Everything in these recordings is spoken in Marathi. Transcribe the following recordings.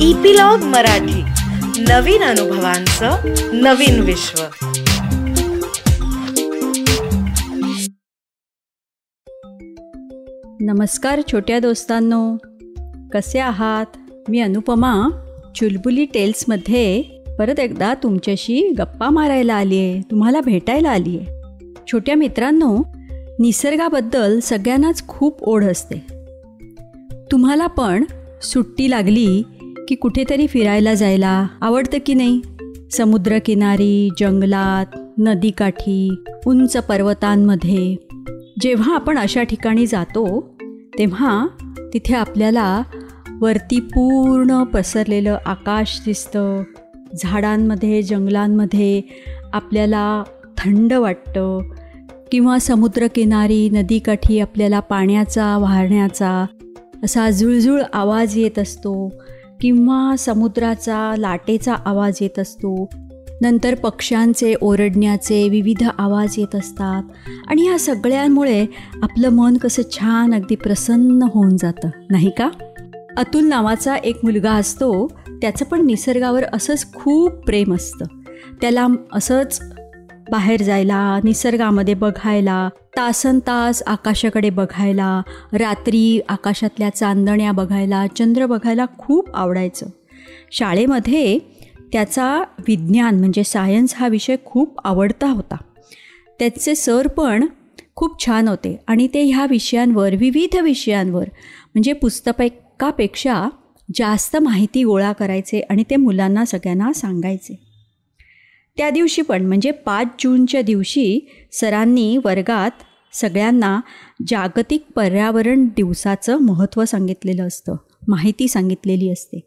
इपिलॉग मराठी. नवीन अनुभवांचं नवीन विश्व. नमस्कार छोट्या दोस्तांनो. कसे आहात? मी अनुपमा. चुलबुली टेल्समध्ये परत एकदा तुमच्याशी गप्पा मारायला आली आहे तुम्हाला भेटायला आली आहे छोट्या मित्रांनो निसर्गाबद्दल सगळ्यांनाच खूप ओढ असते. तुम्हाला पण सुट्टी लागली की कुठेतरी फिरायला जायला आवडतं की नाही? समुद्रकिनारी जंगलात नदीकाठी उंच पर्वतांमध्ये. जेव्हा आपण अशा ठिकाणी जातो तेव्हा तिथे आपल्याला वरती पूर्ण पसरलेलं आकाश दिसतं. झाडांमध्ये जंगलांमध्ये आपल्याला थंड वाटतं किंवा समुद्रकिनारी नदीकाठी आपल्याला पाण्याचा वाहण्याचा असा जुळजुळ आवाज येत असतो. किंवा समुद्राचा लाटेचा आवाज येत असतो. नंतर पक्ष्यांचे ओरडण्याचे विविध आवाज येत असतात. आणि ह्या सगळ्यांमुळे आपलं मन कसं छान अगदी प्रसन्न होऊन जातं नाही का? अतुल नावाचा एक मुलगा असतो त्याचं पण निसर्गावर असंच खूप प्रेम असतं. त्याला असंच बाहेर जायला निसर्गामध्ये बघायला तासन तास आकाशाकडे बघायला रात्री आकाशातल्या चांदण्या बघायला चंद्र बघायला खूप आवडायचं. शाळेमध्ये त्याचा विज्ञान म्हणजे सायन्स हा विषय खूप आवडता होता. त्याचे सर पण खूप छान होते आणि ते ह्या विषयांवर विविध विषयांवर म्हणजे पुस्तकापेक्षा जास्त माहिती गोळा करायचे आणि ते मुलांना सगळ्यांना सांगायचे. त्या दिवशी पण म्हणजे पाच जूनच्या दिवशी सरांनी वर्गात सगळ्यांना जागतिक पर्यावरण दिवसाचं महत्त्व सांगितलेलं असतं माहिती सांगितलेली असते.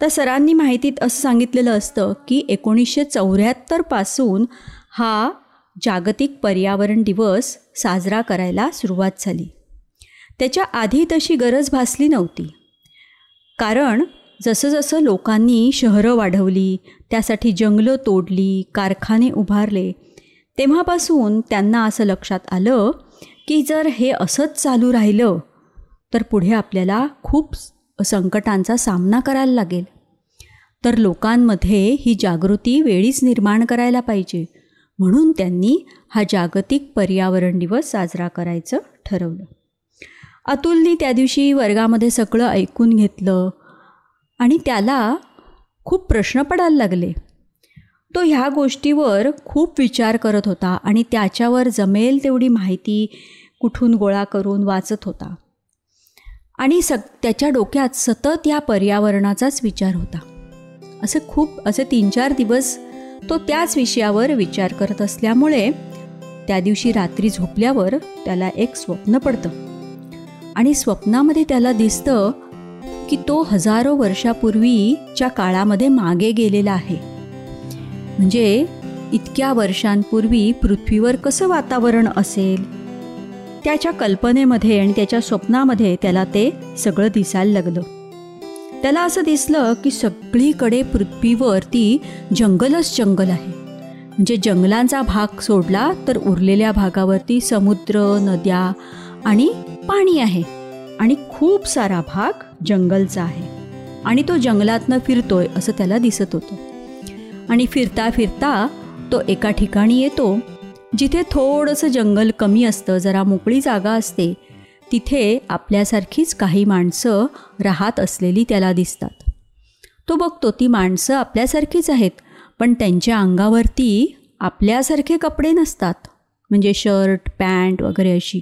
तर सरांनी माहितीत असं सांगितलेलं असतं की एकोणीसशे चौऱ्याहत्तरपासून हा जागतिक पर्यावरण दिवस साजरा करायला सुरुवात झाली. त्याच्या आधी तशी गरज भासली नव्हती. कारण जसं जसं लोकांनी शहरं वाढवली त्यासाठी जंगलं तोडली कारखाने उभारले तेव्हापासून त्यांना असं लक्षात आलं की जर हे असंच चालू राहिलं तर पुढे आपल्याला खूप संकटांचा सामना करायला लागेल. तर लोकांमध्ये ही जागृती वेळीच निर्माण करायला पाहिजे. म्हणून त्यांनी हा जागतिक पर्यावरण दिवस साजरा करायचं ठरवलं. अतुलनी त्या दिवशी वर्गामध्ये सगळं ऐकून घेतलं आणि त्याला खूप प्रश्न पडायला लागले. तो ह्या गोष्टीवर खूप विचार करत होता आणि त्याच्यावर जमेल तेवढी माहिती कुठून गोळा करून वाचत होता. आणि सग त्याच्या डोक्यात सतत या पर्यावरणाचाच विचार होता. असं खूप असे तीन चार दिवस तो त्याच विषयावर विचार करत असल्यामुळे त्या दिवशी रात्री झोपल्यावर त्याला एक स्वप्न पडतं. आणि स्वप्नामध्ये त्याला दिसतं की तो हजारो वर्षापूर्वीच्या काळामध्ये मागे गेलेला आहे. म्हणजे इतक्या वर्षांपूर्वी पृथ्वीवर कसं वातावरण असेल? त्याच्या कल्पनेमध्ये आणि त्याच्या स्वप्नामध्ये त्याला ते सगळं दिसायला लागलं. त्याला असं दिसलं की सगळीकडे पृथ्वीवरती जंगलच जंगल आहे. म्हणजे जंगलांचा भाग सोडला तर उरलेल्या भागावरती समुद्र नद्या आणि पाणी आहे. आणि खूप सारा भाग जंगलचा आहे. आणि तो जंगलातनं फिरतोय असं त्याला दिसत होतं. आणि फिरता फिरता तो एका ठिकाणी येतो जिथे थोडंसं जंगल कमी असतं जरा मोकळी जागा असते. तिथे आपल्यासारखीच काही माणसं राहत असलेली त्याला दिसतात. तो बघतो ती माणसं आपल्यासारखीच आहेत पण त्यांच्या अंगावरती आपल्यासारखे कपडे नसतात. म्हणजे शर्ट पॅन्ट वगैरे अशी.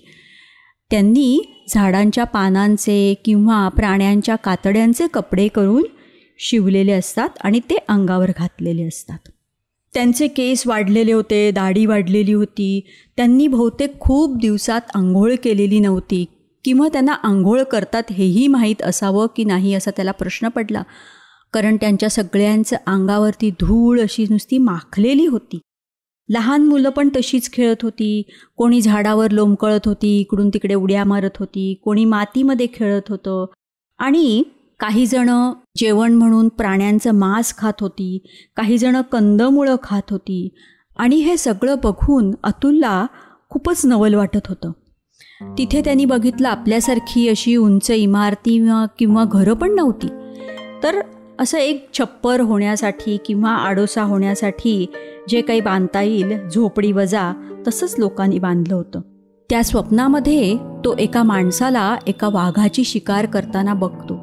त्यांनी झाडांच्या पानांचे किंवा प्राण्यांच्या कातड्यांचे कपडे करून शिवलेले असतात आणि ते अंगावर घातलेले असतात. त्यांचे केस वाढलेले होते दाढी वाढलेली होती. त्यांनी बहुतेक खूप दिवसात आंघोळ केलेली नव्हती. किंवा त्यांना आंघोळ करतात हेही माहीत असावं की नाही असा त्याला प्रश्न पडला. कारण त्यांच्या सगळ्यांचं अंगावरती धूळ अशी नुसती माखलेली होती. लहान मुलं पण तशीच खेळत होती. कोणी झाडावर लोंबकळत होती इकडून तिकडे उड्या मारत होती कोणी मातीमध्ये खेळत होतं. आणि काही जणं जेवण म्हणून प्राण्यांचं मांस खात होती काही जणं कंदमुळं खात होती. आणि हे सगळं बघून अतुलला खूपच नवल वाटत होतं. तिथे त्यांनी बघितलं आपल्यासारखी अशी उंच इमारती किंवा घरं पण नव्हती. तर असं एक छप्पर होण्यासाठी किंवा आडोसा होण्यासाठी जे काही बांधता येईल झोपडी वजा तसंच लोकांनी बांधलं होतं. त्या स्वप्नामध्ये तो एका माणसाला एका वाघाची शिकार करताना बघतो.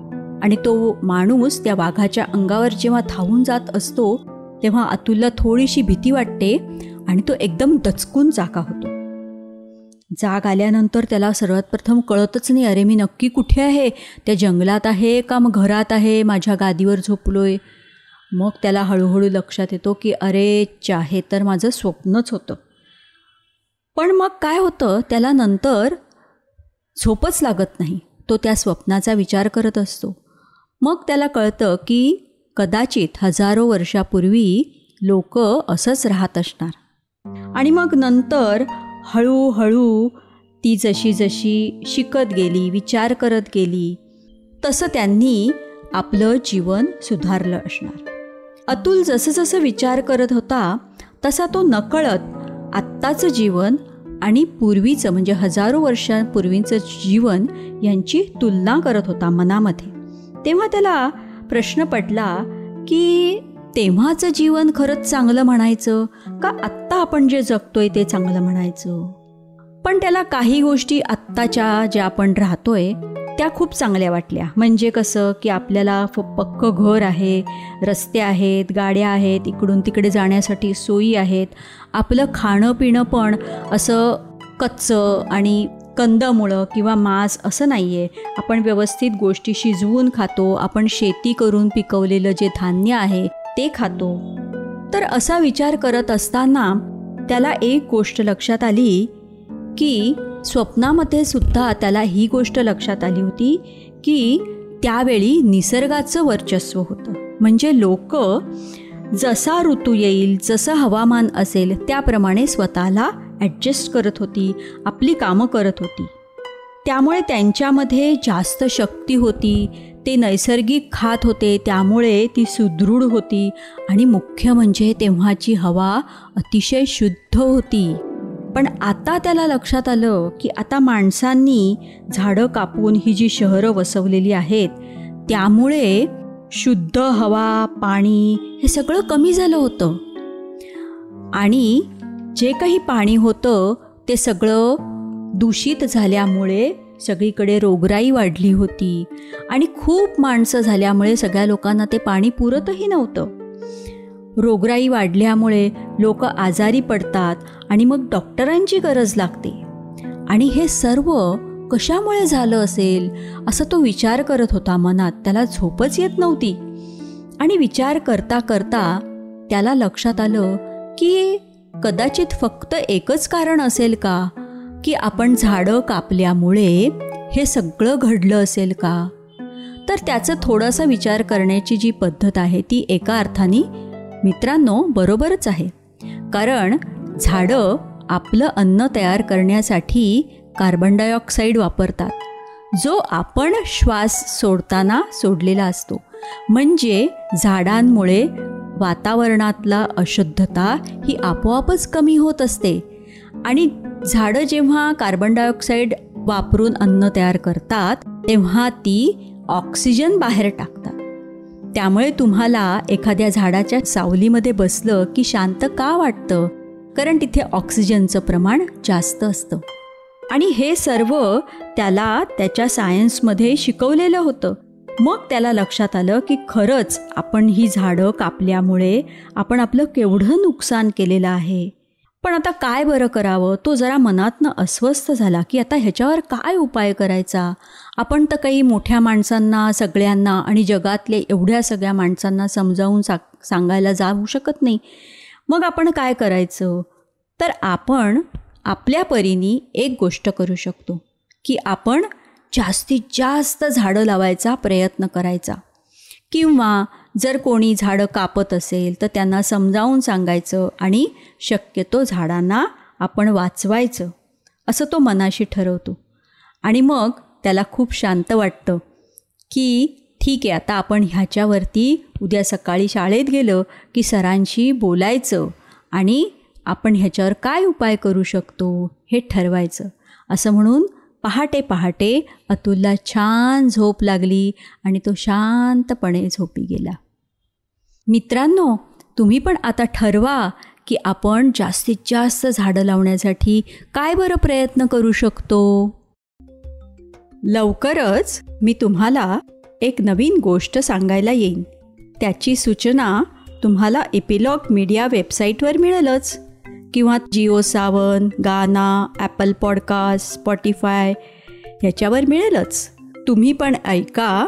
आणि तो माणूस त्या वाघाच्या अंगावर जेव्हा धावून जात असतो तेव्हा अतुलला थोडीशी भीती वाटते आणि तो एकदम दचकून जागा होतो. जाग आल्यानंतर त्याला सर्वात प्रथम कळतच नाही अरे मी नक्की कुठे आहे? त्या जंगलात आहे का? मग घरात आहे? माझ्या गादीवर झोपलोय. मग त्याला हळूहळू लक्षात येतो की अरे चाहे तर माझं स्वप्नच होतं. पण मग काय होतं? त्याला नंतर झोपच लागत नाही. तो त्या स्वप्नाचा विचार करत असतो. मग त्याला कळतं की कदाचित हजारो वर्षापूर्वी लोक असंच राहत असणार. आणि मग नंतर हळूहळू ती जशी जशी शिकत गेली विचार करत गेली तसं त्यांनी आपलं जीवन सुधारलं असणार. अतुल जसं जसं विचार करत होता तसा तो नकळत आत्ताचं जीवन आणि पूर्वीचं म्हणजे हजारो वर्षांपूर्वीचं जीवन यांची तुलना करत होता मनामध्ये. तेव्हा त्याला प्रश्न पडला की तेव्हाचं जीवन खरंच चांगलं म्हणायचं का आत्ता आपण जे जगतोय ते चांगलं म्हणायचं? पण त्याला काही गोष्टी आत्ताच्या ज्या आपण राहतोय त्या खूप चांगल्या वाटल्या. म्हणजे कसं की आपल्याला पक्कं घर आहे रस्ते आहेत गाड्या आहेत इकडून तिकडे जाण्यासाठी सोयी आहेत. आपलं खाणं पिणं पण असं कच्चं आणि कंदमुळं किंवा मांस असं नाही आहे आपण व्यवस्थित गोष्टी शिजवून खातो आपण शेती करून पिकवलेलं जे धान्य आहे ते खातो. तर असा विचार करत असताना त्याला एक गोष्ट लक्षात आली की स्वप्नामध्ये सुद्धा त्याला ही गोष्ट लक्षात आली होती की त्यावेळी निसर्गाचं वर्चस्व होतं. म्हणजे लोक जसा ऋतू येईल जसं हवामान असेल त्याप्रमाणे स्वतःला ॲडजस्ट करत होती आपली कामं करत होती. त्यामुळे त्यांच्यामध्ये जास्त शक्ती होती ते नैसर्गिक खात होते त्यामुळे ती सुदृढ होती आणि मुख्य म्हणजे तेव्हाची हवा अतिशय शुद्ध होती. पण आता त्याला लक्षात आलं की आता माणसांनी झाडं कापून ही जी शहरं वसवलेली आहेत त्यामुळे शुद्ध हवा पाणी हे सगळं कमी झालं होतं. आणि जे काही पाणी होतं ते सगळं दूषित झाल्यामुळे सगळीकडे रोगराई वाढली होती आणि खूप माणसं झाल्यामुळे सगळ्या लोकांना ते पाणी पुरतही नव्हतं. रोगराई वाढल्यामुळे लोक आजारी पडतात आणि मग डॉक्टरांची गरज लागते. आणि हे सर्व कशामुळे झालं असेल असं तो विचार करत होता मनात. त्याला झोपच येत नव्हती. आणि विचार करता करता त्याला लक्षात आलं की कदाचित फक्त एकच कारण असेल का? की आपण झाडं कापल्यामुळे हे सगळं घडलं असेल का? तर त्याचं थोडासा विचार करण्याची जी पद्धत आहे ती एका अर्थाने मित्रांनो बरोबरच आहे. कारण झाडं आपलं अन्न तयार करण्यासाठी कार्बन डायऑक्साईड वापरतात. जो आपण श्वास सोडताना सोडलेला असतो. म्हणजे झाडांमुळे वातावरणातला अशुद्धता ही आपोआपच कमी होत असते. आणि झाडं जेव्हा कार्बन डायऑक्साईड वापरून अन्न तयार करतात तेव्हा ती ऑक्सिजन बाहेर टाकतात. त्यामुळे तुम्हाला एखाद्या झाडाच्या सावलीमध्ये बसलं की शांत का वाटतं? कारण तिथे ऑक्सिजनचं प्रमाण जास्त असतं. आणि हे सर्व त्याला त्याच्या सायन्समध्ये शिकवलेलं होतं. मग त्याला लक्षात आलं की खरंच आपण ही झाडं कापल्यामुळे आपण आपलं केवढं नुकसान केलेलं आहे. पण आता काय बरं करावं? तो जरा मनातनं अस्वस्थ झाला की आता ह्याच्यावर काय उपाय करायचा? आपण तर काही मोठ्या माणसांना सगळ्यांना आणि जगातले एवढ्या सगळ्या माणसांना समजावून सा सांगायला जाऊ शकत नाही. मग आपण काय करायचं? तर आपण आपल्या परीने एक गोष्ट करू शकतो की आपण जास्तीत जास्त झाडं लावायचा प्रयत्न करायचा. किंवा जर कोणी झाडं कापत असेल तर त्यांना समजावून सांगायचं आणि शक्यतो झाडांना आपण वाचवायचं. असं तो मनाशी ठरवतो. आणि मग त्याला खूप शांत वाटतं की ठीक आहे आता आपण ह्याच्यावरती उद्या सकाळी शाळेत गेलं की सरांशी बोलायचं आणि आपण ह्याच्यावर काय उपाय करू शकतो हे ठरवायचं. असं म्हणून पहाटे पहाटे अतुलला छान झोप लागली आणि तो शांतपणे झोपी गेला. मित्रांनो तुम्ही पण आता ठरवा की आपण जास्तीत जास्त झाडं लावण्यासाठी काय बरं प्रयत्न करू शकतो. लवकरच मी तुम्हाला एक नवीन गोष्ट सांगायला येईन. त्याची सूचना तुम्हाला एपिलॉग मीडिया वेबसाईटवर मिळेलच. किंवा जिओ सावन गाना ॲपल पॉडकास्ट स्पॉटीफाय ह्याच्यावर मिळेलच. तुम्ही पण ऐका